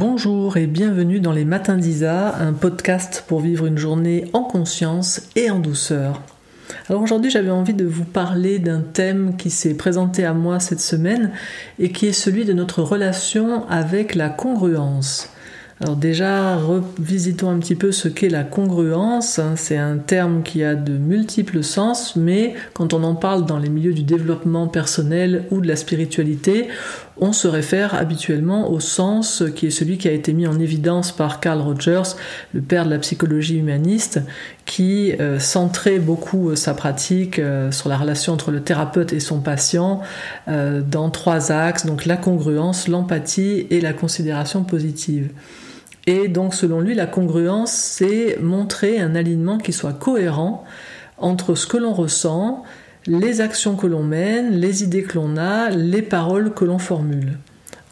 Bonjour et bienvenue dans les Matins d'Isa, un podcast pour vivre une journée en conscience et en douceur. Alors aujourd'hui j'avais envie de vous parler d'un thème qui s'est présenté à moi cette semaine et qui est celui de notre relation avec la congruence. Alors déjà, revisitons un petit peu ce qu'est la congruence. Hein. C'est un terme qui a de multiples sens, mais quand on en parle dans les milieux du développement personnel ou de la spiritualité, on se réfère habituellement au sens qui est celui qui a été mis en évidence par Carl Rogers, le père de la psychologie humaniste, qui euh, centrait beaucoup euh, sa pratique euh, sur la relation entre le thérapeute et son patient dans trois axes, donc la congruence, l'empathie et la considération positive. Et donc selon lui, la congruence, c'est montrer un alignement qui soit cohérent entre ce que l'on ressent, les actions que l'on mène, les idées que l'on a, les paroles que l'on formule.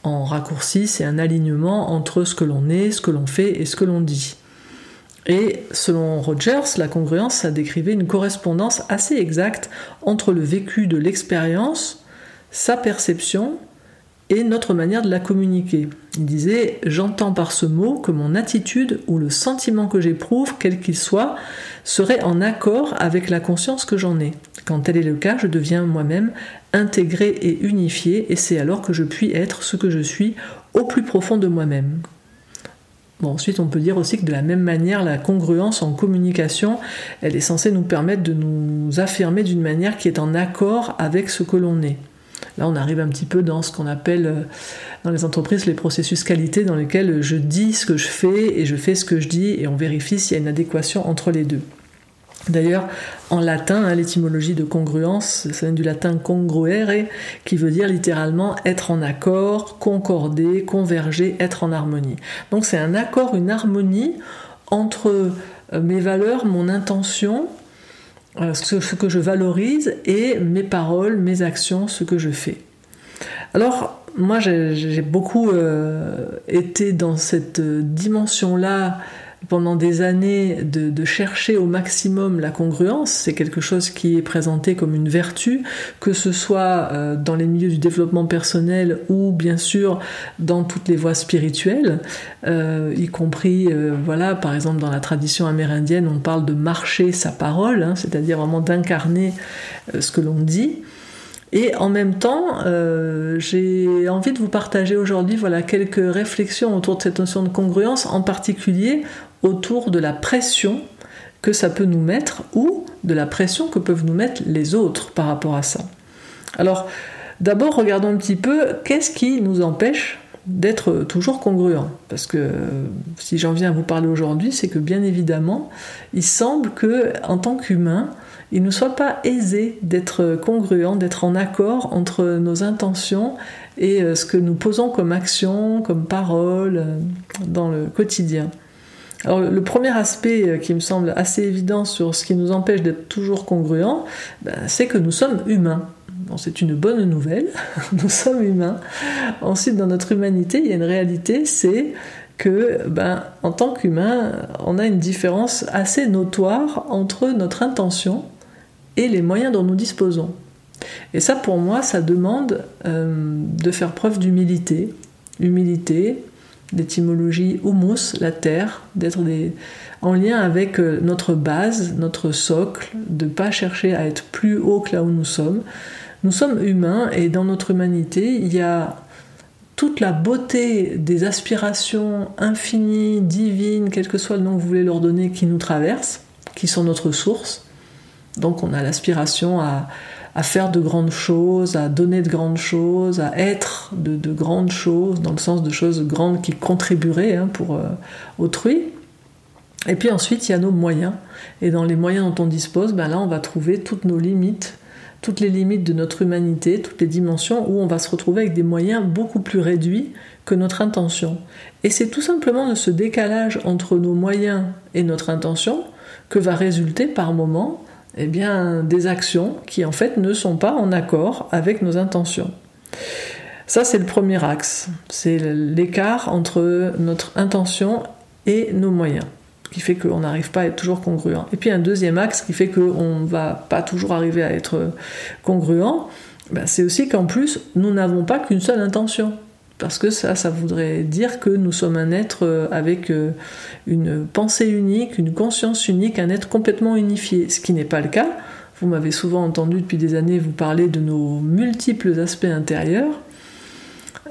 En raccourci, c'est un alignement entre ce que l'on est, ce que l'on fait et ce que l'on dit. Et selon Rogers, la congruence, ça décrivait une correspondance assez exacte entre le vécu de l'expérience, sa perception et notre manière de la communiquer. Il disait J'entends par ce mot que mon attitude ou le sentiment que j'éprouve, quel qu'il soit, serait en accord avec la conscience que j'en ai. Quand tel est le cas, je deviens moi-même intégré et unifié, et c'est alors que je puis être ce que je suis au plus profond de moi-même. Bon, ensuite, on peut dire aussi que de la même manière, la congruence en communication, elle est censée nous permettre de nous affirmer d'une manière qui est en accord avec ce que l'on est. Là, on arrive un petit peu dans ce qu'on appelle euh, dans les entreprises les processus qualité, dans lesquels je dis ce que je fais et je fais ce que je dis et on vérifie s'il y a une adéquation entre les deux. D'ailleurs, en latin, hein, l'étymologie de congruence, ça vient du latin congruere, qui veut dire littéralement être en accord, concorder, converger, être en harmonie. Donc c'est un accord, une harmonie entre euh, mes valeurs, mon intention, euh, ce, que je valorise et mes paroles, mes actions, ce que je fais. Alors, moi, j'ai beaucoup euh, été dans cette dimension-là pendant des années de, chercher au maximum la congruence, c'est quelque chose qui est présenté comme une vertu, que ce soit euh, dans les milieux du développement personnel ou bien sûr dans toutes les voies spirituelles, euh, y compris, euh, voilà, par exemple dans la tradition amérindienne, on parle de marcher sa parole, hein, c'est-à-dire vraiment d'incarner ce que l'on dit. Et en même temps, j'ai envie de vous partager aujourd'hui voilà, quelques réflexions autour de cette notion de congruence, en particulier autour de la pression que ça peut nous mettre ou de la pression que peuvent nous mettre les autres par rapport à ça. Alors, d'abord, regardons un petit peu qu'est-ce qui nous empêche d'être toujours congruent. Parce que si j'en viens à vous parler aujourd'hui, c'est que bien évidemment, il semble que en tant qu'humain, il ne soit pas aisé d'être congruent, d'être en accord entre nos intentions et euh, ce que nous posons comme action, comme parole euh, dans le quotidien. Alors le premier aspect euh, qui me semble assez évident sur ce qui nous empêche d'être toujours congruents, ben, c'est que nous sommes humains. c'est une bonne nouvelle, nous sommes humains. Ensuite, dans notre humanité, il y a une réalité, c'est que, ben, en tant qu'humain, on a une différence assez notoire entre notre intention et les moyens dont nous disposons. Et ça, pour moi, ça demande euh, de faire preuve d'humilité. Humilité, d'étymologie humus, la terre, d'être en lien avec euh, notre base, notre socle, de ne pas chercher à être plus haut que là où nous sommes. Nous sommes humains et dans notre humanité, il y a toute la beauté des aspirations infinies, divines, quel que soit le nom que vous voulez leur donner, qui nous traversent, qui sont notre source. Donc on a l'aspiration à, faire de grandes choses, à donner de grandes choses, à être de, grandes choses, dans le sens de choses grandes qui contribueraient hein, pour euh, autrui. Et puis ensuite, il y a nos moyens. Et dans les moyens dont on dispose, ben là, on va trouver toutes nos limites, toutes les limites de notre humanité, toutes les dimensions où on va se retrouver avec des moyens beaucoup plus réduits que notre intention. Et c'est tout simplement de ce décalage entre nos moyens et notre intention que va résulter par moment eh bien, des actions qui en fait ne sont pas en accord avec nos intentions. Ça, c'est le premier axe. C'est l'écart entre notre intention et nos moyens, qui fait qu'on n'arrive pas à être toujours congruent. Et puis un deuxième axe qui fait qu'on ne va pas toujours arriver à être congruent, ben, c'est aussi qu'en plus, nous n'avons pas qu'une seule intention. Parce que ça, ça voudrait dire que nous sommes un être euh, avec euh, une pensée unique, une conscience unique, un être complètement unifié, ce qui n'est pas le cas. Vous m'avez souvent entendu depuis des années vous parler de nos multiples aspects intérieurs.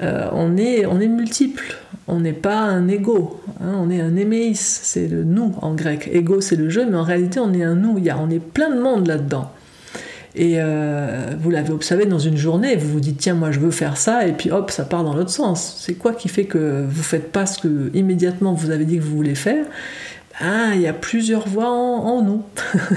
Euh, on, est, multiple, on n'est pas un ego, hein, on est un éméis, c'est le nous en grec. Ego c'est le jeu, mais en réalité on est un nous, il on est plein de monde là-dedans. Et euh, vous l'avez observé dans une journée, vous vous dites tiens moi je veux faire ça et puis hop ça part dans l'autre sens. C'est quoi qui fait que vous faites pas ce que immédiatement vous avez dit que vous voulez faire? Ah, il y a plusieurs voix en, nous.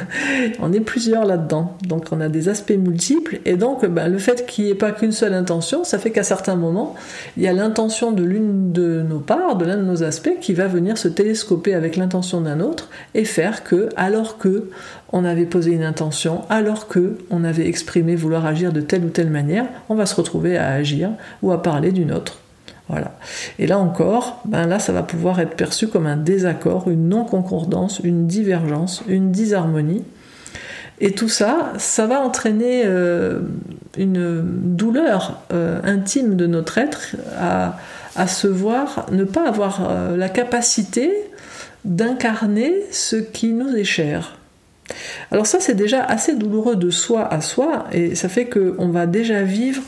on est plusieurs là-dedans. Donc on a des aspects multiples. Et donc ben, le fait qu'il n'y ait pas qu'une seule intention, ça fait qu'à certains moments, il y a l'intention de l'une de nos parts, de l'un de nos aspects, qui va venir se télescoper avec l'intention d'un autre et faire que, alors que on avait posé une intention, alors que on avait exprimé vouloir agir de telle ou telle manière, on va se retrouver à agir ou à parler d'une autre. Et là encore, ben là, ça va pouvoir être perçu comme un désaccord, une non-concordance, une divergence, une disharmonie. Et tout ça, ça va entraîner euh, une douleur euh, intime de notre être à, se voir ne pas avoir euh, la capacité d'incarner ce qui nous est cher. Alors ça, c'est déjà assez douloureux de soi à soi, et ça fait qu'on va déjà vivre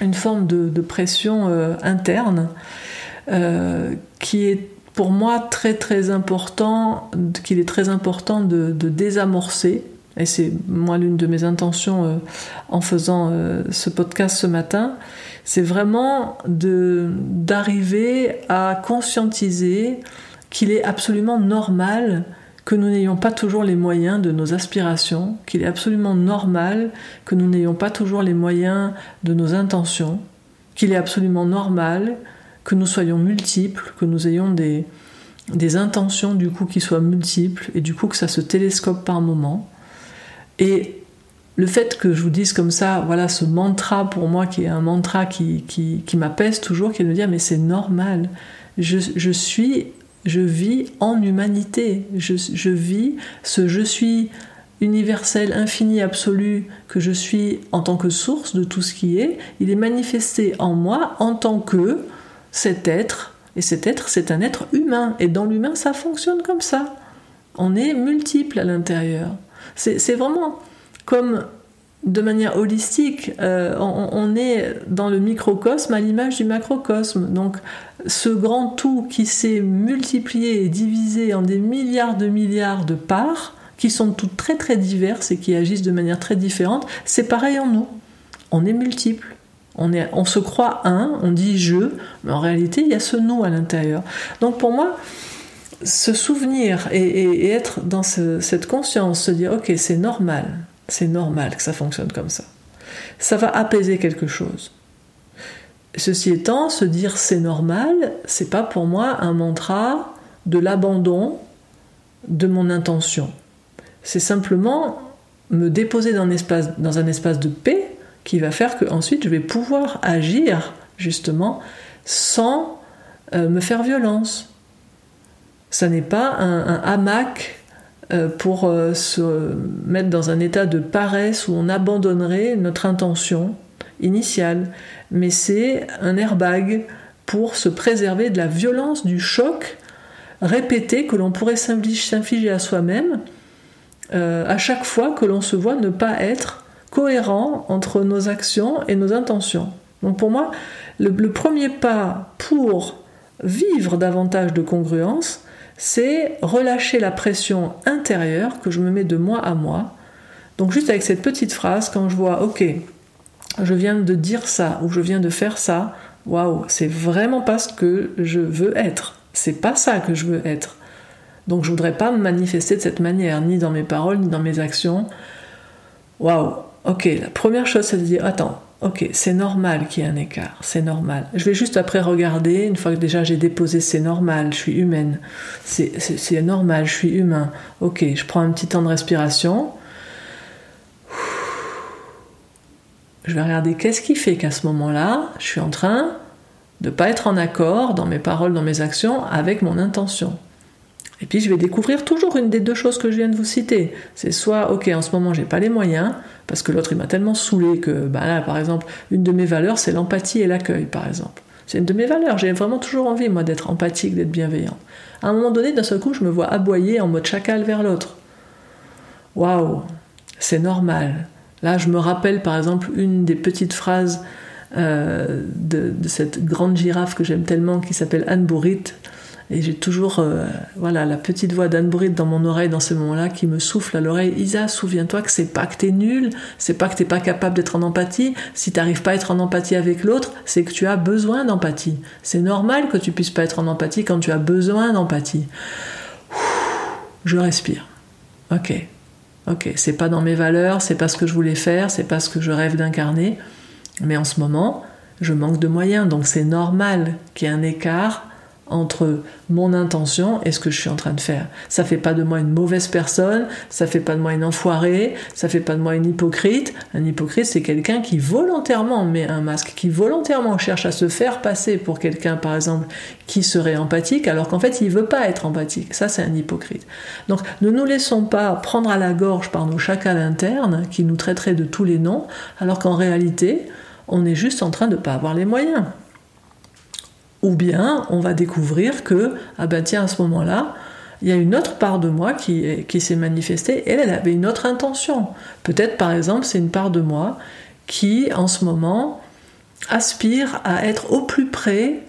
une forme de, pression euh, interne euh, qui est pour moi très très important, qu'il est très important de, désamorcer. Et c'est moi l'une de mes intentions euh, en faisant ce podcast ce matin, c'est vraiment d'arriver à conscientiser qu'il est absolument normal que nous n'ayons pas toujours les moyens de nos aspirations, qu'il est absolument normal que nous n'ayons pas toujours les moyens de nos intentions, qu'il est absolument normal que nous soyons multiples, que nous ayons des, des intentions du coup qui soient multiples et du coup que ça se télescope par moment. Et le fait que je vous dise comme ça, voilà ce mantra pour moi qui est un mantra qui, qui, qui m'apaise toujours, qui est de me dire mais c'est normal, je, je suis je vis en humanité. Je, vis ce je suis universel, infini, absolu que je suis en tant que source de tout ce qui est. Il est manifesté en moi en tant que cet être. Et cet être, c'est un être humain. Et dans l'humain, ça fonctionne comme ça. On est multiple à l'intérieur. C'est vraiment comme de manière holistique. Euh, on, est dans le microcosme à l'image du macrocosme. Donc ce grand tout qui s'est multiplié et divisé en des milliards de milliards de parts, qui sont toutes très très diverses et qui agissent de manière très différente, c'est pareil en nous. On est multiples. On, est, on se croit un, on dit je, mais en réalité il y a ce nous à l'intérieur. Donc pour moi, se souvenir et, être dans cette conscience, se dire ok c'est normal, c'est normal que ça fonctionne comme ça. Ça va apaiser quelque chose. Ceci étant, se dire c'est normal, c'est pas pour moi un mantra de l'abandon de mon intention. C'est simplement me déposer dans un, espace, dans un espace de paix qui va faire que ensuite je vais pouvoir agir justement sans euh, me faire violence. Ça n'est pas un hamac pour euh, se mettre dans un état de paresse où on abandonnerait notre intention initiale. Mais c'est un airbag pour se préserver de la violence du choc répété que l'on pourrait s'infliger à soi-même euh, à chaque fois que l'on se voit ne pas être cohérent entre nos actions et nos intentions. Donc pour moi, le premier pas pour vivre davantage de congruence, c'est relâcher la pression intérieure que je me mets de moi à moi. Donc juste avec cette petite phrase, quand je vois, ok, je viens de dire ça ou je viens de faire ça, waouh, c'est vraiment pas ce que je veux être. C'est pas ça que je veux être. Donc je voudrais pas me manifester de cette manière, ni dans mes paroles, ni dans mes actions. Waouh, ok, la première chose c'est de dire, attends, Ok, c'est normal qu'il y ait un écart, c'est normal. Je vais juste après regarder, une fois que déjà j'ai déposé c'est normal, je suis humaine, c'est normal, je suis humain. Ok, je prends un petit temps de respiration. Je vais regarder qu'est-ce qui fait qu'à ce moment-là, je suis en train de ne pas être en accord dans mes paroles, dans mes actions avec mon intention? Et puis je vais découvrir toujours une des deux choses que je viens de vous citer. C'est soit, ok, en ce moment j'ai pas les moyens, parce que l'autre il m'a tellement saoulé que, bah là, par exemple, une de mes valeurs c'est l'empathie et l'accueil, par exemple. C'est une de mes valeurs. J'ai vraiment toujours envie, moi, d'être empathique, d'être bienveillant. À un moment donné, d'un seul coup, je me vois aboyer en mode chacal vers l'autre. Waouh, c'est normal. Là, je me rappelle par exemple une des petites phrases euh, de, cette grande girafe que j'aime tellement qui s'appelle Anne Bourrit. Et j'ai toujours euh, voilà, la petite voix d'Anne Bourrit dans mon oreille dans ce moment-là qui me souffle à l'oreille. Isa, souviens-toi que c'est pas que t'es nul, c'est pas que t'es pas capable d'être en empathie. Si t'arrives pas à être en empathie avec l'autre, c'est que tu as besoin d'empathie. C'est normal que tu puisses pas être en empathie quand tu as besoin d'empathie. Je respire. Ok. Ok, c'est pas dans mes valeurs, c'est pas ce que je voulais faire, c'est pas ce que je rêve d'incarner. Mais en ce moment, je manque de moyens, donc c'est normal qu'il y ait un écart entre mon intention et ce que je suis en train de faire. Ça fait pas de moi une mauvaise personne, ça fait pas de moi une enfoirée, ça fait pas de moi une hypocrite. Un hypocrite, c'est quelqu'un qui volontairement met un masque, qui volontairement cherche à se faire passer pour quelqu'un, par exemple, qui serait empathique, alors qu'en fait, il veut pas être empathique. Ça, c'est un hypocrite. Donc, ne nous laissons pas prendre à la gorge par nos chacals internes qui nous traiteraient de tous les noms, alors qu'en réalité, on est juste en train de pas avoir les moyens. Ou bien on va découvrir que, ah ben tiens, à ce moment-là, il y a une autre part de moi qui, s'est manifestée et elle avait une autre intention. Peut-être par exemple c'est une part de moi qui en ce moment aspire à être au plus près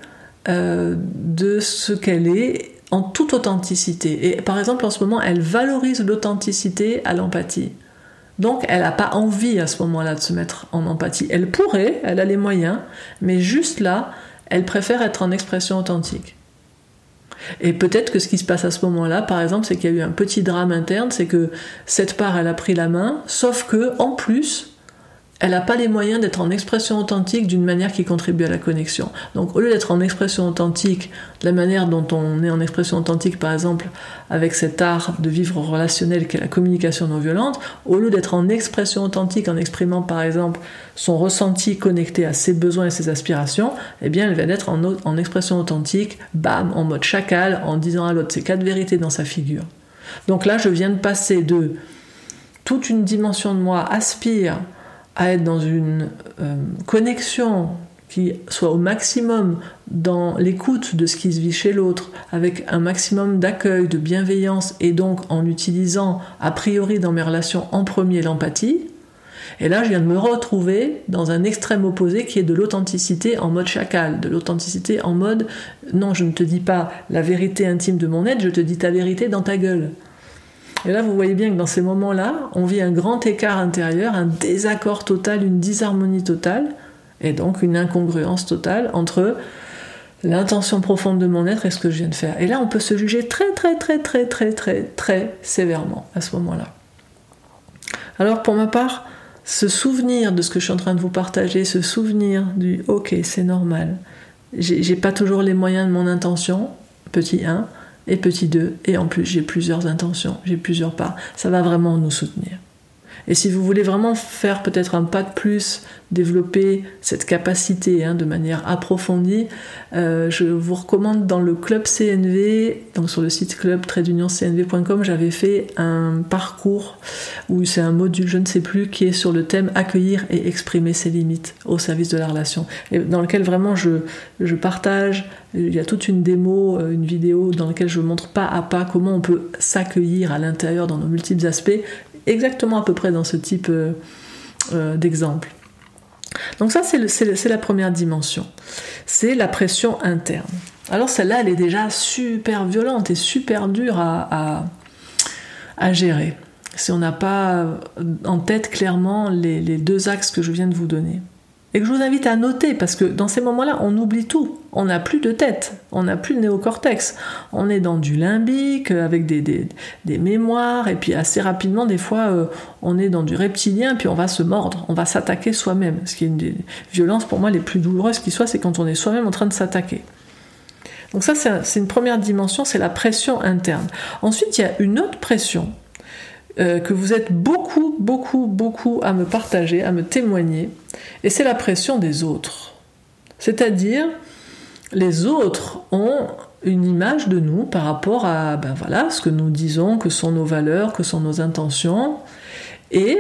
euh, de ce qu'elle est en toute authenticité. Et par exemple en ce moment elle valorise l'authenticité à l'empathie. Donc elle n'a pas envie à ce moment-là de se mettre en empathie. Elle pourrait, elle a les moyens, mais juste là, elle préfère être en expression authentique. Et peut-être que ce qui se passe à ce moment-là, par exemple, c'est qu'il y a eu un petit drame interne, c'est que cette part, elle a pris la main, sauf que, en plus, elle n'a pas les moyens d'être en expression authentique d'une manière qui contribue à la connexion. Donc au lieu d'être en expression authentique, de la manière dont on est en expression authentique, par exemple, avec cet art de vivre relationnel qu'est la communication non violente, au lieu d'être en expression authentique, en exprimant par exemple son ressenti connecté à ses besoins et ses aspirations, eh bien elle va être en, en expression authentique, bam, en mode chacal, en disant à l'autre ses quatre vérités dans sa figure. Donc là, je viens de passer de toute une dimension de moi aspire à être dans une euh, connexion qui soit au maximum dans l'écoute de ce qui se vit chez l'autre, avec un maximum d'accueil, de bienveillance, et donc en utilisant a priori dans mes relations en premier l'empathie. Et là, je viens de me retrouver dans un extrême opposé qui est de l'authenticité en mode chacal, de l'authenticité en mode non, je ne te dis pas la vérité intime de mon être, je te dis ta vérité dans ta gueule. Et là, vous voyez bien que dans ces moments-là, on vit un grand écart intérieur, un désaccord total, une disharmonie totale, et donc une incongruence totale entre l'intention profonde de mon être et ce que je viens de faire. Et là, on peut se juger très, très, très, très, très, très, très sévèrement à ce moment-là. Alors, pour ma part, ce souvenir de ce que je suis en train de vous partager, ce souvenir du OK, c'est normal. J'ai pas toujours les moyens de mon intention, petit 1 et petit 2, et en plus j'ai plusieurs intentions, j'ai plusieurs parts. Ça va vraiment nous soutenir. Et si vous voulez vraiment faire peut-être un pas de plus, développer cette capacité hein, de manière approfondie, euh, je vous recommande dans le club CNV, donc sur le site club-cnv.com, j'avais fait un parcours où c'est un module, je ne sais plus, qui est sur le thème accueillir et exprimer ses limites au service de la relation, et dans lequel vraiment je, je partage. Il y a toute une démo, euh, une vidéo dans laquelle je montre pas à pas comment on peut s'accueillir à l'intérieur dans nos multiples aspects exactement à peu près dans ce type euh, euh, d'exemple. Donc ça, c'est la première dimension. C'est la pression interne. Alors celle-là, elle est déjà super violente et super dure à, gérer. Si on n'a pas en tête clairement les deux axes que je viens de vous donner et que je vous invite à noter parce que dans ces moments-là, on oublie tout. On n'a plus de tête, on n'a plus de néocortex. On est dans du limbique avec des, des, mémoires et puis assez rapidement, des fois, euh, on est dans du reptilien puis on va se mordre, on va s'attaquer soi-même. Ce qui est une des violences pour moi les plus douloureuses qui soit, c'est quand on est soi-même en train de s'attaquer. Donc ça, c'est une première dimension, c'est la pression interne. Ensuite, il y a une autre pression euh, que vous êtes beaucoup, beaucoup, beaucoup à me partager, à me témoigner, et c'est la pression des autres. C'est-à-dire, les autres ont une image de nous par rapport à ben voilà, ce que nous disons, que sont nos valeurs, que sont nos intentions, et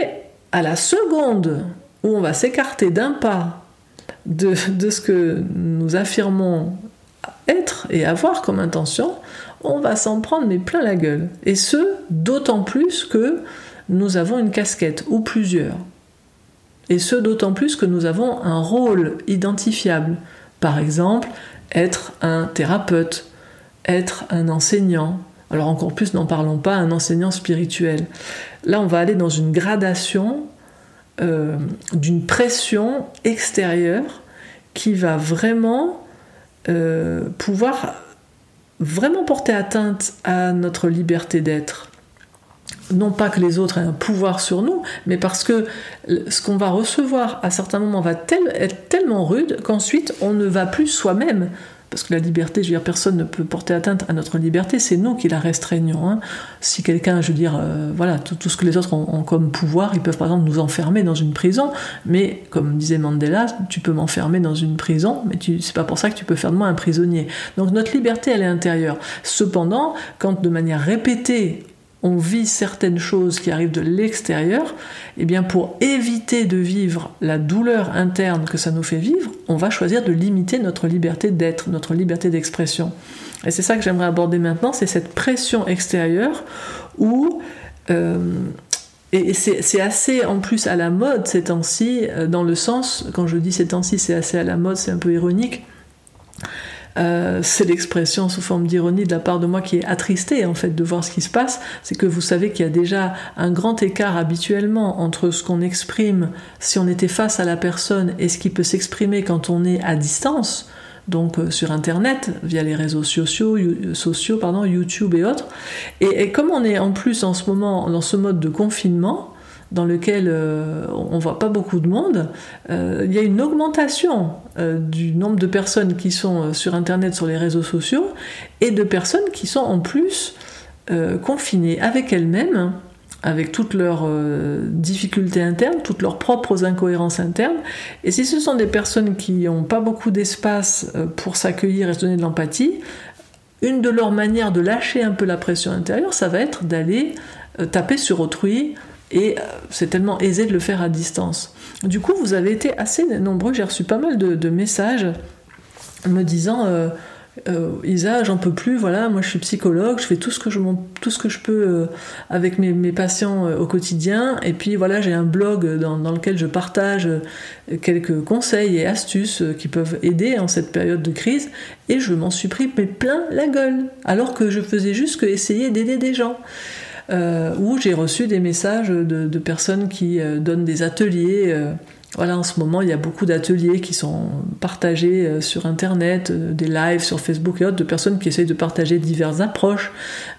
à la seconde où on va s'écarter d'un pas de, de ce que nous affirmons être et avoir comme intention, on va s'en prendre mais plein la gueule. Et ce, d'autant plus que nous avons une casquette ou plusieurs. Et ce, d'autant plus que nous avons un rôle identifiable. Par exemple, être un thérapeute, être un enseignant. Alors encore plus, n'en parlons pas, un enseignant spirituel. Là, on va aller dans une gradation euh, d'une pression extérieure qui va vraiment euh, pouvoir vraiment porter atteinte à notre liberté d'être non pas que les autres aient un pouvoir sur nous, mais parce que ce qu'on va recevoir à certains moments va être tellement rude qu'ensuite on ne va plus soi-même. Parce que la liberté, je veux dire, personne ne peut porter atteinte à notre liberté, c'est nous qui la restreignons. Hein. Si quelqu'un, je veux dire, euh, voilà, tout, ce que les autres ont, comme pouvoir, ils peuvent par exemple nous enfermer dans une prison, mais comme disait Mandela, tu peux m'enfermer dans une prison, mais c'est pas pour ça que tu peux faire de moi un prisonnier. Donc notre liberté, elle est intérieure. Cependant, quand de manière répétée, on vit certaines choses qui arrivent de l'extérieur, eh bien pour éviter de vivre la douleur interne que ça nous fait vivre, on va choisir de limiter notre liberté d'être, notre liberté d'expression. Et c'est ça que j'aimerais aborder maintenant, c'est cette pression extérieure où euh, et c'est assez en plus à la mode ces temps-ci, euh, dans le sens, quand je dis ces temps-ci, c'est assez à la mode, c'est un peu ironique, euh, c'est l'expression sous forme d'ironie de la part de moi qui est attristée en fait de voir ce qui se passe, c'est que vous savez qu'il y a déjà un grand écart habituellement entre ce qu'on exprime si on était face à la personne et ce qui peut s'exprimer quand on est à distance, donc euh, sur internet, via les réseaux sociaux, sociaux pardon, YouTube et autres. et, comme on est en plus en ce moment dans ce mode de confinement, dans lequel euh, on voit pas beaucoup de monde, euh, il y a une augmentation euh, du nombre de personnes qui sont sur Internet, sur les réseaux sociaux, et de personnes qui sont en plus confinées avec elles-mêmes, avec toutes leurs difficultés internes, toutes leurs propres incohérences internes. Et si ce sont des personnes qui n'ont pas beaucoup d'espace pour s'accueillir et se donner de l'empathie, une de leurs manières de lâcher un peu la pression intérieure, ça va être d'aller taper sur autrui, et euh, c'est tellement aisé de le faire à distance. Du coup, vous avez été assez nombreux, j'ai reçu pas mal de, messages me disant euh, euh, Isa, j'en peux plus, voilà, moi je suis psychologue, je fais tout ce que je, tout ce que je peux avec mes, patients au quotidien, et puis voilà, j'ai un blog dans, lequel je partage quelques conseils et astuces qui peuvent aider en cette période de crise, et je m'en suis pris plein la gueule, alors que je faisais juste que essayer d'aider des gens. Euh, où j'ai reçu des messages de, personnes qui euh, donnent des ateliers. Euh, voilà, en ce moment, il y a beaucoup d'ateliers qui sont partagés sur Internet, des lives sur Facebook et autres, de personnes qui essayent de partager diverses approches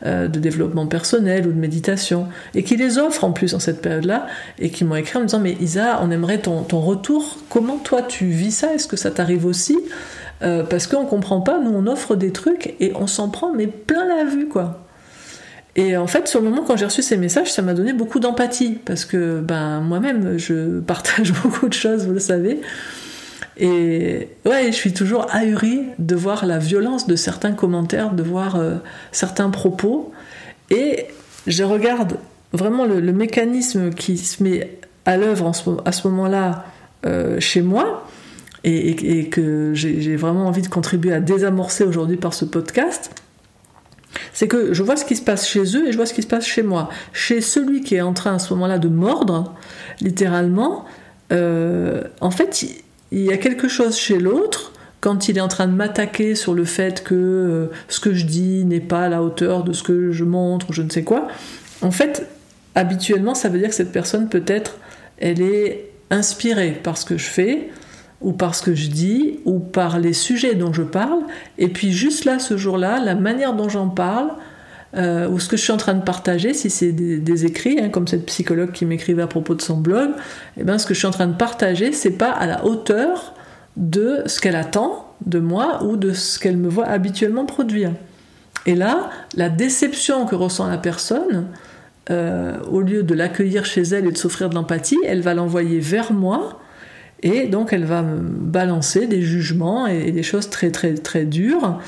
de développement personnel ou de méditation, et qui les offrent en plus en cette période-là, et qui m'ont écrit en me disant, mais Isa, on aimerait ton, retour, comment toi tu vis ça, est-ce que ça t'arrive aussi? Parce qu'on comprend pas, nous on offre des trucs et on s'en prend mais plein la vue, quoi. Et en fait, sur le moment, quand j'ai reçu ces messages, ça m'a donné beaucoup d'empathie, parce que ben, moi-même, je partage beaucoup de choses, vous le savez. Et ouais, je suis toujours ahurie de voir la violence de certains commentaires, de voir euh, certains propos. Et je regarde vraiment le, mécanisme qui se met à l'œuvre à ce moment-là euh, chez moi, et, et que j'ai vraiment envie de contribuer à désamorcer aujourd'hui par ce podcast c'est que je vois ce qui se passe chez eux et je vois ce qui se passe chez moi. Chez celui qui est en train à ce moment-là de mordre, littéralement, euh, en fait, il y a quelque chose chez l'autre quand il est en train de m'attaquer sur le fait que euh, ce que je dis n'est pas à la hauteur de ce que je montre ou je ne sais quoi. En fait, habituellement, ça veut dire que cette personne, peut-être, elle est inspirée par ce que je fais, ou par ce que je dis, ou par les sujets dont je parle, et puis juste là, ce jour-là, la manière dont j'en parle, euh, ou ce que je suis en train de partager, si c'est des, écrits, hein, comme cette psychologue qui m'écrivait à propos de son blog, eh bien ce que je suis en train de partager, c'est pas à la hauteur de ce qu'elle attend de moi ou de ce qu'elle me voit habituellement produire. Et là, la déception que ressent la personne, euh, au lieu de l'accueillir chez elle et de s'offrir de l'empathie, elle va l'envoyer vers moi et donc elle va balancer des jugements et des choses très très très dures.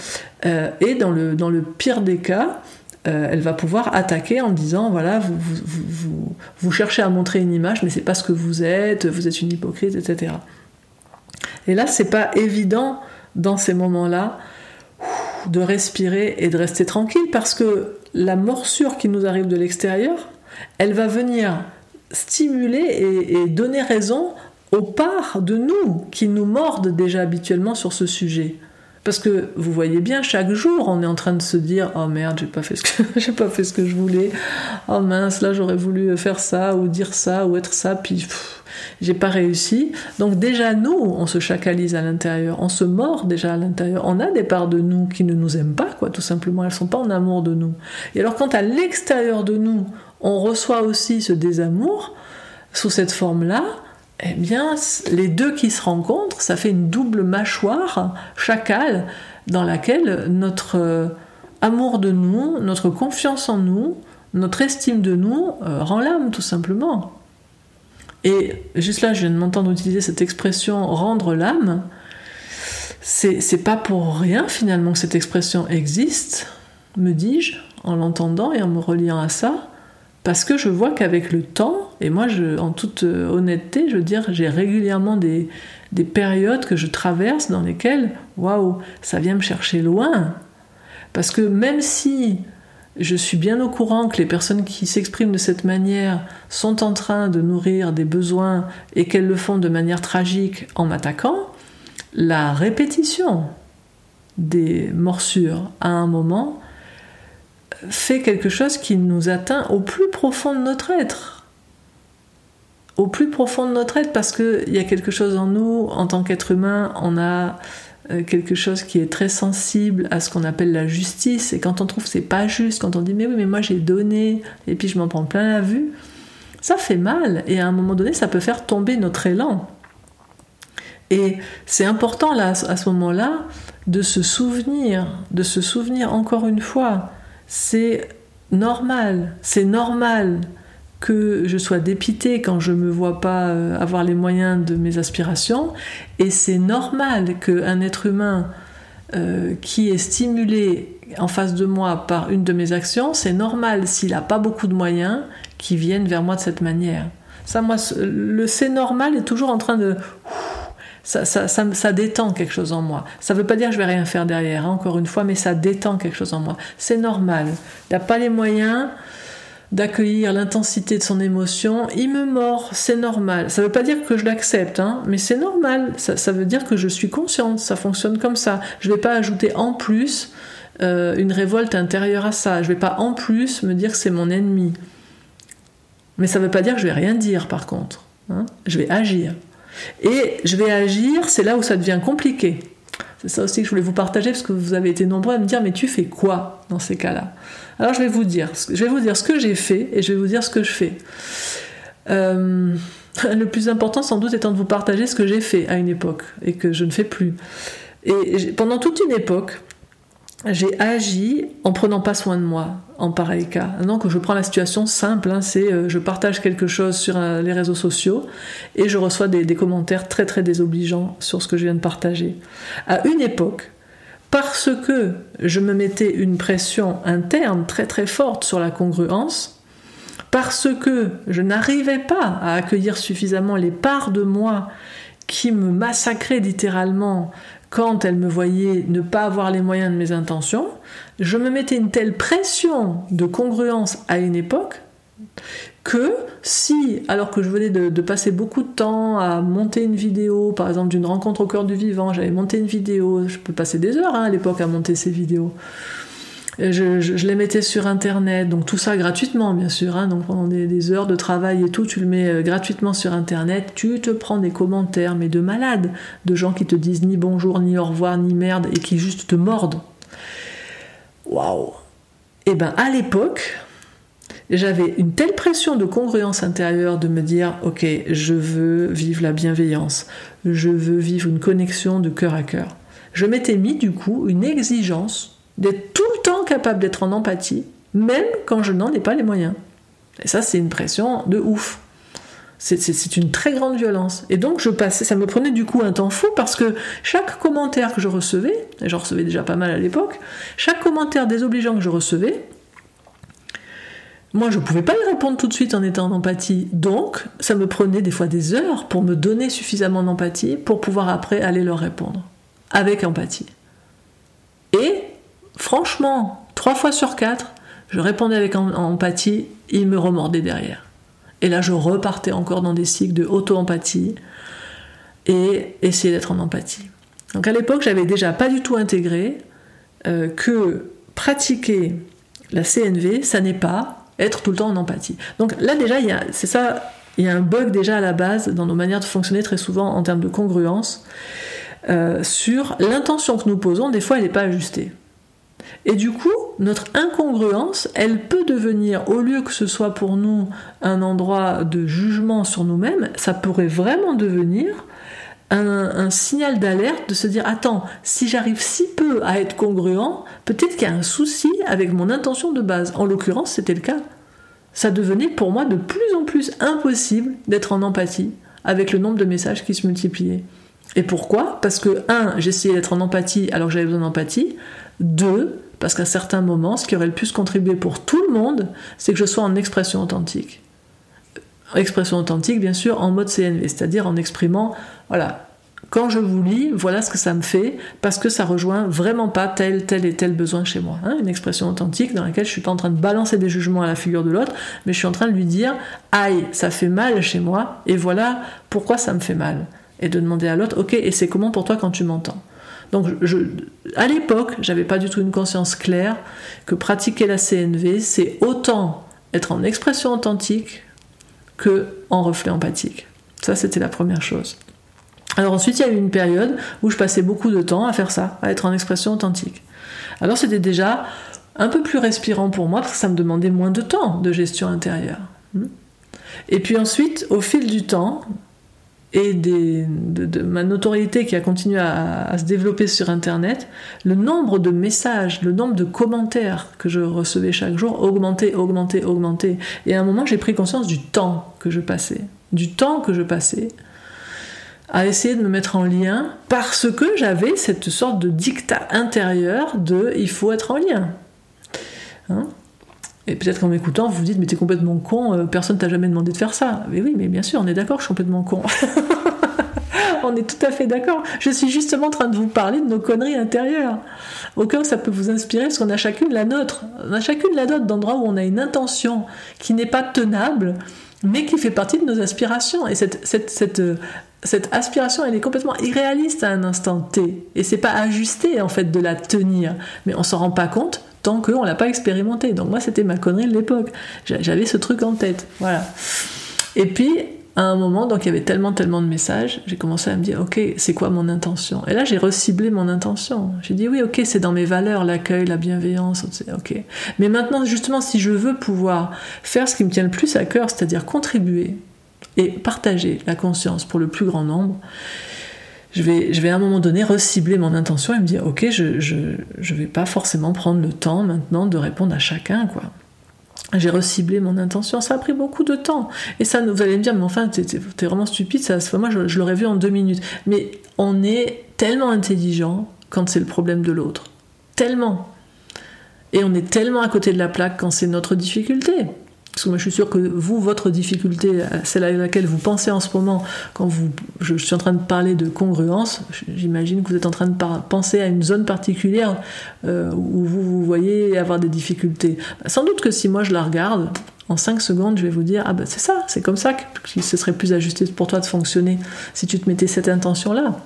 Euh, et dans le, dans le pire des cas, euh, elle va pouvoir attaquer en disant voilà, vous, vous, vous, cherchez à montrer une image, mais c'est pas ce que vous êtes, vous êtes une hypocrite, etc. Et là, c'est pas évident dans ces moments-là de respirer et de rester tranquille parce que la morsure qui nous arrive de l'extérieur, elle va venir stimuler et, donner raison parts de nous qui nous mordent déjà habituellement sur ce sujet. Parce que vous voyez bien, chaque jour, on est en train de se dire Oh merde, j'ai pas fait ce que j'ai pas fait ce que je voulais. Oh mince, là j'aurais voulu faire ça ou dire ça ou être ça, puis j'ai pas réussi. Donc déjà nous, on se chacalise à l'intérieur, on se mord déjà à l'intérieur. On a des parts de nous qui ne nous aiment pas, quoi, tout simplement. Elles sont pas en amour de nous. Et alors quand à l'extérieur de nous, on reçoit aussi ce désamour sous cette forme-là, eh bien, les deux qui se rencontrent, ça fait une double mâchoire chacale dans laquelle notre euh, amour de nous, notre confiance en nous, notre estime de nous euh, rend l'âme tout simplement. Et juste là, je viens de m'entendre utiliser cette expression rendre l'âme. C'est pas pour rien finalement que cette expression existe, me dis-je, en l'entendant et en me reliant à ça. Parce que je vois qu'avec le temps, et moi, en toute euh, honnêteté, je veux dire, j'ai régulièrement des, des périodes que je traverse dans lesquelles, waouh, ça vient me chercher loin. Parce que même si je suis bien au courant que les personnes qui s'expriment de cette manière sont en train de nourrir des besoins et qu'elles le font de manière tragique en m'attaquant, la répétition des morsures à un moment fait quelque chose qui nous atteint au plus profond de notre être. Au plus profond de notre être, parce qu'il y a quelque chose en nous, en tant qu'être humain, on a euh, quelque chose qui est très sensible à ce qu'on appelle la justice. Et quand on trouve c'est pas juste, quand on dit mais oui, mais moi j'ai donné, et puis je m'en prends plein la vue, ça fait mal. Et à un moment donné, ça peut faire tomber notre élan. Et c'est important là, à ce moment-là, de se souvenir, de se souvenir encore une fois c'est normal, c'est normal que je sois dépité quand je ne me vois pas euh, avoir les moyens de mes aspirations, et c'est normal qu'un être humain euh, qui est stimulé en face de moi par une de mes actions, c'est normal s'il n'a pas beaucoup de moyens qu'il vienne vers moi de cette manière. Ça, moi, le c'est normal est toujours en train de ça, ça, ça, détend quelque chose en moi. Ça ne veut pas dire que je vais rien faire derrière, hein, encore une fois, mais ça détend quelque chose en moi. C'est normal. Il n'a pas les moyens d'accueillir l'intensité de son émotion, il me mord, c'est normal. Ça ne veut pas dire que je l'accepte, hein, mais c'est normal. Ça, veut dire que je suis consciente, ça fonctionne comme ça. Je ne vais pas ajouter en plus euh, une révolte intérieure à ça. Je ne vais pas en plus me dire que c'est mon ennemi. Mais ça ne veut pas dire que je vais rien dire, par contre. Hein. Je vais agir. Et je vais agir, c'est là où ça devient compliqué. C'est ça aussi que je voulais vous partager parce que vous avez été nombreux à me dire mais tu fais quoi dans ces cas-là? Alors je vais vous dire, ce que j'ai fait et je vais vous dire ce que je fais. Euh, le plus important sans doute étant de vous partager ce que j'ai fait à une époque et que je ne fais plus. Et pendant toute une époque, j'ai agi en prenant pas soin de moi en pareil cas. Donc je prends la situation simple, hein, c'est euh, je partage quelque chose sur euh, les réseaux sociaux et je reçois des, commentaires très très désobligeants sur ce que je viens de partager. À une époque, parce que je me mettais une pression interne très très forte sur la congruence, parce que je n'arrivais pas à accueillir suffisamment les parts de moi qui me massacraient littéralement quand elle me voyait ne pas avoir les moyens de mes intentions, je me mettais une telle pression de congruence à une époque que si, alors que je venais de, passer beaucoup de temps à monter une vidéo, par exemple d'une rencontre au cœur du vivant, j'avais monté une vidéo, je peux passer des heures hein, à l'époque à monter ces vidéos, je, les mettais sur internet, donc tout ça gratuitement bien sûr, hein. donc pendant des, heures de travail et tout, tu le mets euh, gratuitement sur internet, tu te prends des commentaires, mais de malades, de gens qui te disent ni bonjour, ni au revoir, ni merde, et qui juste te mordent. Waouh eh ben à l'époque, j'avais une telle pression de congruence intérieure de me dire ok je veux vivre la bienveillance je veux vivre une connexion de cœur à cœur je m'étais mis du coup une exigence d'être tout le temps capable d'être en empathie, même quand je n'en ai pas les moyens. Et ça, c'est une pression de ouf. C'est une très grande violence. Et donc, je passais, ça me prenait du coup un temps fou parce que chaque commentaire que je recevais, et j'en recevais déjà pas mal à l'époque, chaque commentaire désobligeant que je recevais, moi, je ne pouvais pas y répondre tout de suite en étant en empathie. Donc, ça me prenait des fois des heures pour me donner suffisamment d'empathie pour pouvoir après aller leur répondre. Avec empathie. Franchement, trois fois sur quatre, je répondais avec empathie, ils me remordaient derrière. Et là, je repartais encore dans des cycles de auto-empathie et essayer d'être en empathie. Donc à l'époque, j'avais déjà pas du tout intégré euh, que pratiquer la CNV, ça n'est pas être tout le temps en empathie. Donc là déjà, c'est ça, il y a un bug déjà à la base dans nos manières de fonctionner très souvent en termes de congruence euh, sur l'intention que nous posons. Des fois, elle n'est pas ajustée. Et du coup, notre incongruence, elle peut devenir, au lieu que ce soit pour nous un endroit de jugement sur nous-mêmes, ça pourrait vraiment devenir un, signal d'alerte de se dire attends, si j'arrive si peu à être congruent, peut-être qu'il y a un souci avec mon intention de base. En l'occurrence, c'était le cas. Ça devenait pour moi de plus en plus impossible d'être en empathie avec le nombre de messages qui se multipliaient. Et pourquoi? Parce que, un, j'essayais d'être en empathie alors que j'avais besoin d'empathie. Deux, parce qu'à certains moments, ce qui aurait le plus contribué pour tout le monde, c'est que je sois en expression authentique expression authentique, bien sûr, en mode CNV, c'est-à-dire en exprimant, voilà, quand je vous lis, voilà ce que ça me fait, parce que ça rejoint vraiment pas tel, tel et tel besoin chez moi. Hein. une expression authentique dans laquelle je suis pas en train de balancer des jugements à la figure de l'autre, mais je suis en train de lui dire, aïe, ça fait mal chez moi, et voilà pourquoi ça me fait mal. Et de demander à l'autre, ok, et c'est comment pour toi quand tu m'entends? Donc, à l'époque, j'avais pas du tout une conscience claire que pratiquer la CNV, c'est autant être en expression authentique que en reflet empathique. Ça, c'était la première chose. Alors ensuite, il y a eu une période où je passais beaucoup de temps à faire ça, à être en expression authentique. Alors c'était déjà un peu plus respirant pour moi parce que ça me demandait moins de temps de gestion intérieure. Et puis ensuite, au fil du temps, et de, ma notoriété qui a continué à, se développer sur Internet, le nombre de messages, le nombre de commentaires que je recevais chaque jour augmentait, augmentait, augmentait. Et à un moment, j'ai pris conscience du temps que je passais, du temps que je passais à essayer de me mettre en lien parce que j'avais cette sorte de dictat intérieur de il faut être en lien. Hein? Et peut-être qu'en m'écoutant, vous vous dites, mais t'es complètement con, euh, personne t'a jamais demandé de faire ça. Mais oui, mais bien sûr, on est d'accord, je suis complètement con. on est tout à fait d'accord. Je suis justement en train de vous parler de nos conneries intérieures. Au cas où ça peut vous inspirer, parce qu'on a chacune la nôtre. On a chacune la nôtre d'endroits où on a une intention qui n'est pas tenable, mais qui fait partie de nos aspirations. Et cette, euh, aspiration, elle est complètement irréaliste à un instant T. Et c'est pas ajusté, en fait, de la tenir. Mais on s'en rend pas compte tant qu'on l'a pas expérimenté. Donc moi, c'était ma connerie de l'époque. J'avais ce truc en tête. Voilà. Et puis, à un moment, donc il y avait tellement, tellement de messages, j'ai commencé à me dire, ok, c'est quoi mon intention? Et là, j'ai reciblé mon intention. J'ai dit, oui, ok, c'est dans mes valeurs, l'accueil, la bienveillance, ok. Mais maintenant, justement, si je veux pouvoir faire ce qui me tient le plus à cœur, c'est-à-dire contribuer et partager la conscience pour le plus grand nombre, je vais, à un moment donné recibler mon intention et me dire ok je, je, je vais pas forcément prendre le temps maintenant de répondre à chacun quoi j'ai reciblé mon intention, ça a pris beaucoup de temps. Et ça, vous allez me dire, mais enfin, t'es, vraiment stupide, ça, moi je l'aurais vu en deux minutes. Mais on est tellement intelligent quand c'est le problème de l'autre. Tellement. Et on est tellement à côté de la plaque quand c'est notre difficulté. Parce que moi, je suis sûre que vous, votre difficulté, celle à laquelle vous pensez en ce moment, quand vous, je, suis en train de parler de congruence, j'imagine que vous êtes en train de penser à une zone particulière euh, où vous, vous voyez avoir des difficultés. Sans doute que si moi je la regarde, en 5 secondes, je vais vous dire ah ben c'est ça, c'est comme ça que ce serait plus ajusté pour toi de fonctionner si tu te mettais cette intention-là.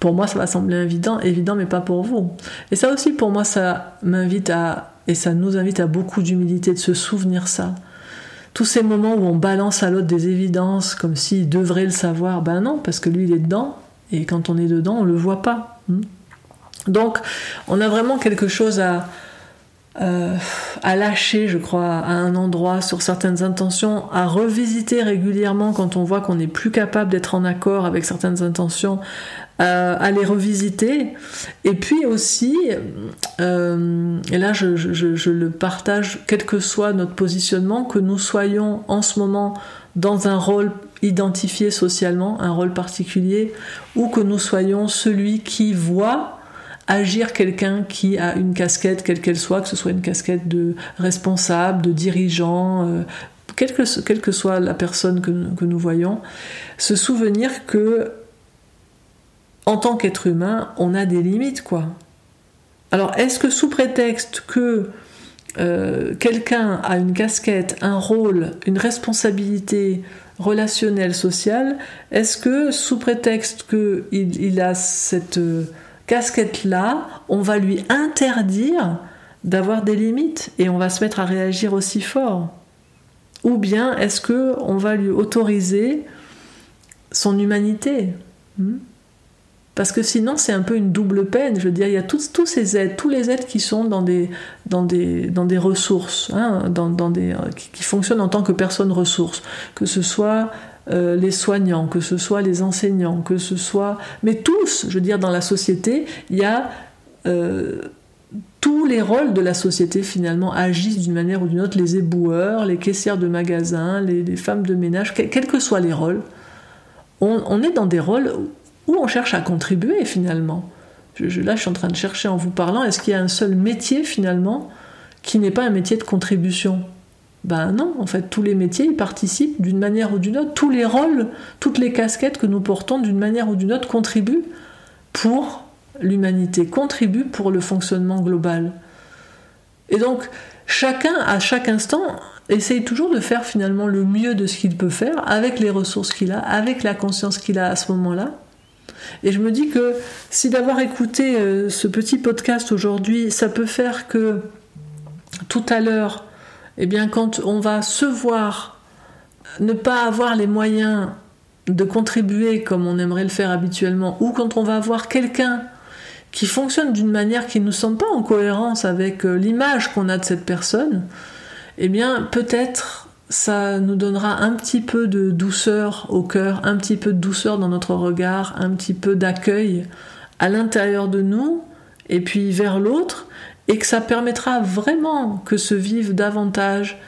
Pour moi, ça va sembler évident, évident, mais pas pour vous. Et ça aussi, pour moi, ça m'invite à et ça nous invite à beaucoup d'humilité de se souvenir ça. Tous ces moments où on balance à l'autre des évidences comme s'il devrait le savoir, ben non, parce que lui il est dedans, et quand on est dedans, on le voit pas. Hmm. Donc, on a vraiment quelque chose à, euh, à lâcher, je crois, à un endroit sur certaines intentions, à revisiter régulièrement quand on voit qu'on n'est plus capable d'être en accord avec certaines intentions, euh, à les revisiter. Et puis aussi, euh, et là je, je, le partage, quel que soit notre positionnement, que nous soyons en ce moment dans un rôle identifié socialement, un rôle particulier, ou que nous soyons celui qui voit agir quelqu'un qui a une casquette, quelle qu'elle soit, que ce soit une casquette de responsable, de dirigeant, euh, quelle, que, soit la personne que, que nous voyons, se souvenir que en tant qu'être humain, on a des limites, quoi. Alors, est-ce que sous prétexte que euh, quelqu'un a une casquette, un rôle, une responsabilité relationnelle, sociale, est-ce que sous prétexte qu'il il a cette euh, casquette-là, on va lui interdire d'avoir des limites et on va se mettre à réagir aussi fort? Ou bien est-ce que on va lui autoriser son humanité? Hmm? Parce que sinon, c'est un peu une double peine. Je veux dire, il y a tous, ces aides, tous les aides qui sont dans des, dans des, dans des ressources, hein, dans, dans des, euh, qui, fonctionnent en tant que personnes ressources. Que ce soit euh, les soignants, que ce soit les enseignants, que ce soit. Mais tous, je veux dire, dans la société, il y a. Euh, tous les rôles de la société finalement agissent d'une manière ou d'une autre, les éboueurs, les caissières de magasins, les, femmes de ménage, quels que soient les rôles, on, est dans des rôles où on cherche à contribuer finalement. Là, je suis en train de chercher en vous parlant, est-ce qu'il y a un seul métier finalement qui n'est pas un métier de contribution? Ben non, en fait, tous les métiers, ils participent d'une manière ou d'une autre. Tous les rôles, toutes les casquettes que nous portons d'une manière ou d'une autre contribuent pour l'humanité, contribuent pour le fonctionnement global. Et donc, chacun, à chaque instant, essaye toujours de faire finalement le mieux de ce qu'il peut faire avec les ressources qu'il a, avec la conscience qu'il a à ce moment-là. Et je me dis que si d'avoir écouté euh, ce petit podcast aujourd'hui, ça peut faire que tout à l'heure, eh bien, quand on va se voir, ne pas avoir les moyens de contribuer comme on aimerait le faire habituellement, ou quand on va voir quelqu'un qui fonctionne d'une manière qui ne nous semble pas en cohérence avec euh, l'image qu'on a de cette personne, eh bien, peut-être ça nous donnera un petit peu de douceur au cœur, un petit peu de douceur dans notre regard, un petit peu d'accueil à l'intérieur de nous et puis vers l'autre, et que ça permettra vraiment que se vive davantage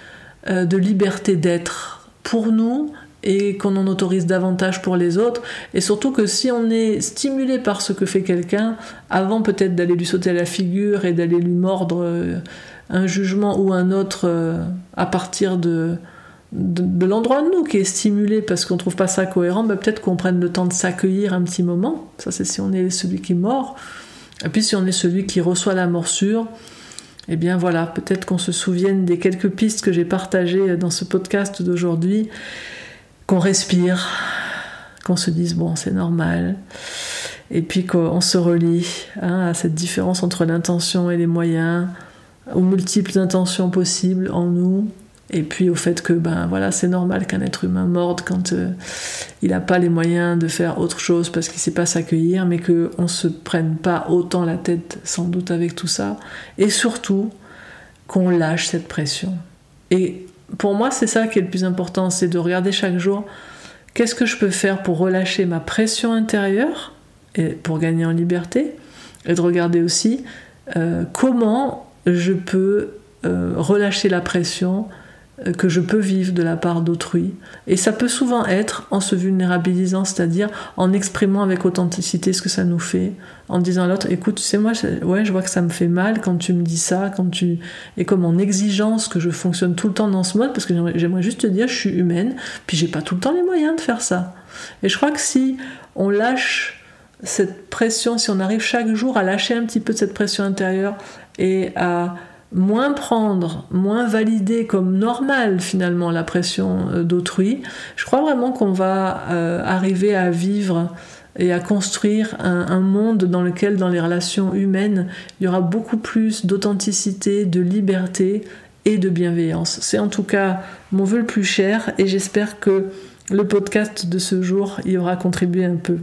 euh, de liberté d'être pour nous et qu'on en autorise davantage pour les autres, et surtout que si on est stimulé par ce que fait quelqu'un, avant peut-être d'aller lui sauter à la figure et d'aller lui mordre euh, un jugement ou un autre euh, à partir de, de, l'endroit de nous qui est stimulé parce qu'on trouve pas ça cohérent, ben peut-être qu'on prenne le temps de s'accueillir un petit moment. Ça, c'est si on est celui qui mord. Et puis si on est celui qui reçoit la morsure, eh bien voilà, peut-être qu'on se souvienne des quelques pistes que j'ai partagées dans ce podcast d'aujourd'hui, qu'on respire, qu'on se dise bon, c'est normal, et puis qu'on se relie hein, à cette différence entre l'intention et les moyens, aux multiples intentions possibles en nous, et puis au fait que ben voilà c'est normal qu'un être humain morde quand euh, il n'a pas les moyens de faire autre chose parce qu'il sait pas s'accueillir mais qu'on ne se prenne pas autant la tête sans doute avec tout ça et surtout qu'on lâche cette pression. Et pour moi c'est ça qui est le plus important c'est de regarder chaque jour qu'est-ce que je peux faire pour relâcher ma pression intérieure et pour gagner en liberté et de regarder aussi euh, comment je peux euh, relâcher la pression euh, que je peux vivre de la part d'autrui. Et ça peut souvent être en se vulnérabilisant, c'est-à-dire en exprimant avec authenticité ce que ça nous fait, en disant à l'autre, écoute, tu sais, moi, ouais, je vois que ça me fait mal quand tu me dis ça, quand tu... Et comme en exigence que je fonctionne tout le temps dans ce mode, parce que j'aimerais juste te dire, je suis humaine, puis j'ai pas tout le temps les moyens de faire ça. Et je crois que si on lâche cette pression, si on arrive chaque jour à lâcher un petit peu de cette pression intérieure et à moins prendre, moins valider comme normal finalement la pression euh, d'autrui, je crois vraiment qu'on va euh, arriver à vivre et à construire un, monde dans lequel, dans les relations humaines, il y aura beaucoup plus d'authenticité, de liberté et de bienveillance. C'est en tout cas mon vœu le plus cher et j'espère que le podcast de ce jour y aura contribué un peu.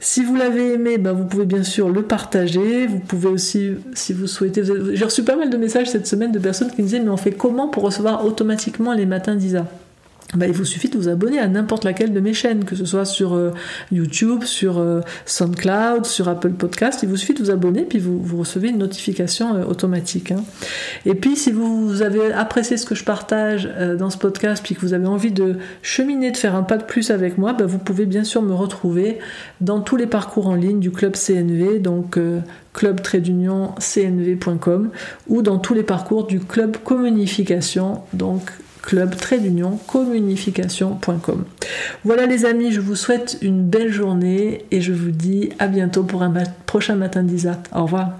Si vous l'avez aimé, ben vous pouvez bien sûr le partager. Vous pouvez aussi, si vous souhaitez, j'ai reçu pas mal de messages cette semaine de personnes qui me disaient mais on fait comment pour recevoir automatiquement les matins d'Isa? Bah, il vous suffit de vous abonner à n'importe laquelle de mes chaînes, que ce soit sur euh, YouTube, sur euh, SoundCloud, sur Apple Podcast. Il vous suffit de vous abonner, puis vous, recevez une notification euh, automatique. Hein. Et puis, si vous avez apprécié ce que je partage dans ce podcast, puis que vous avez envie de cheminer, de faire un pas de plus avec moi, bah, vous pouvez bien sûr me retrouver dans tous les parcours en ligne du club CNV, donc club cnv.com, ou dans tous les parcours du club communication, donc club d'union communification.com. Voilà les amis, je vous souhaite une belle journée et je vous dis à bientôt pour un prochain matin d'Isa. Au revoir.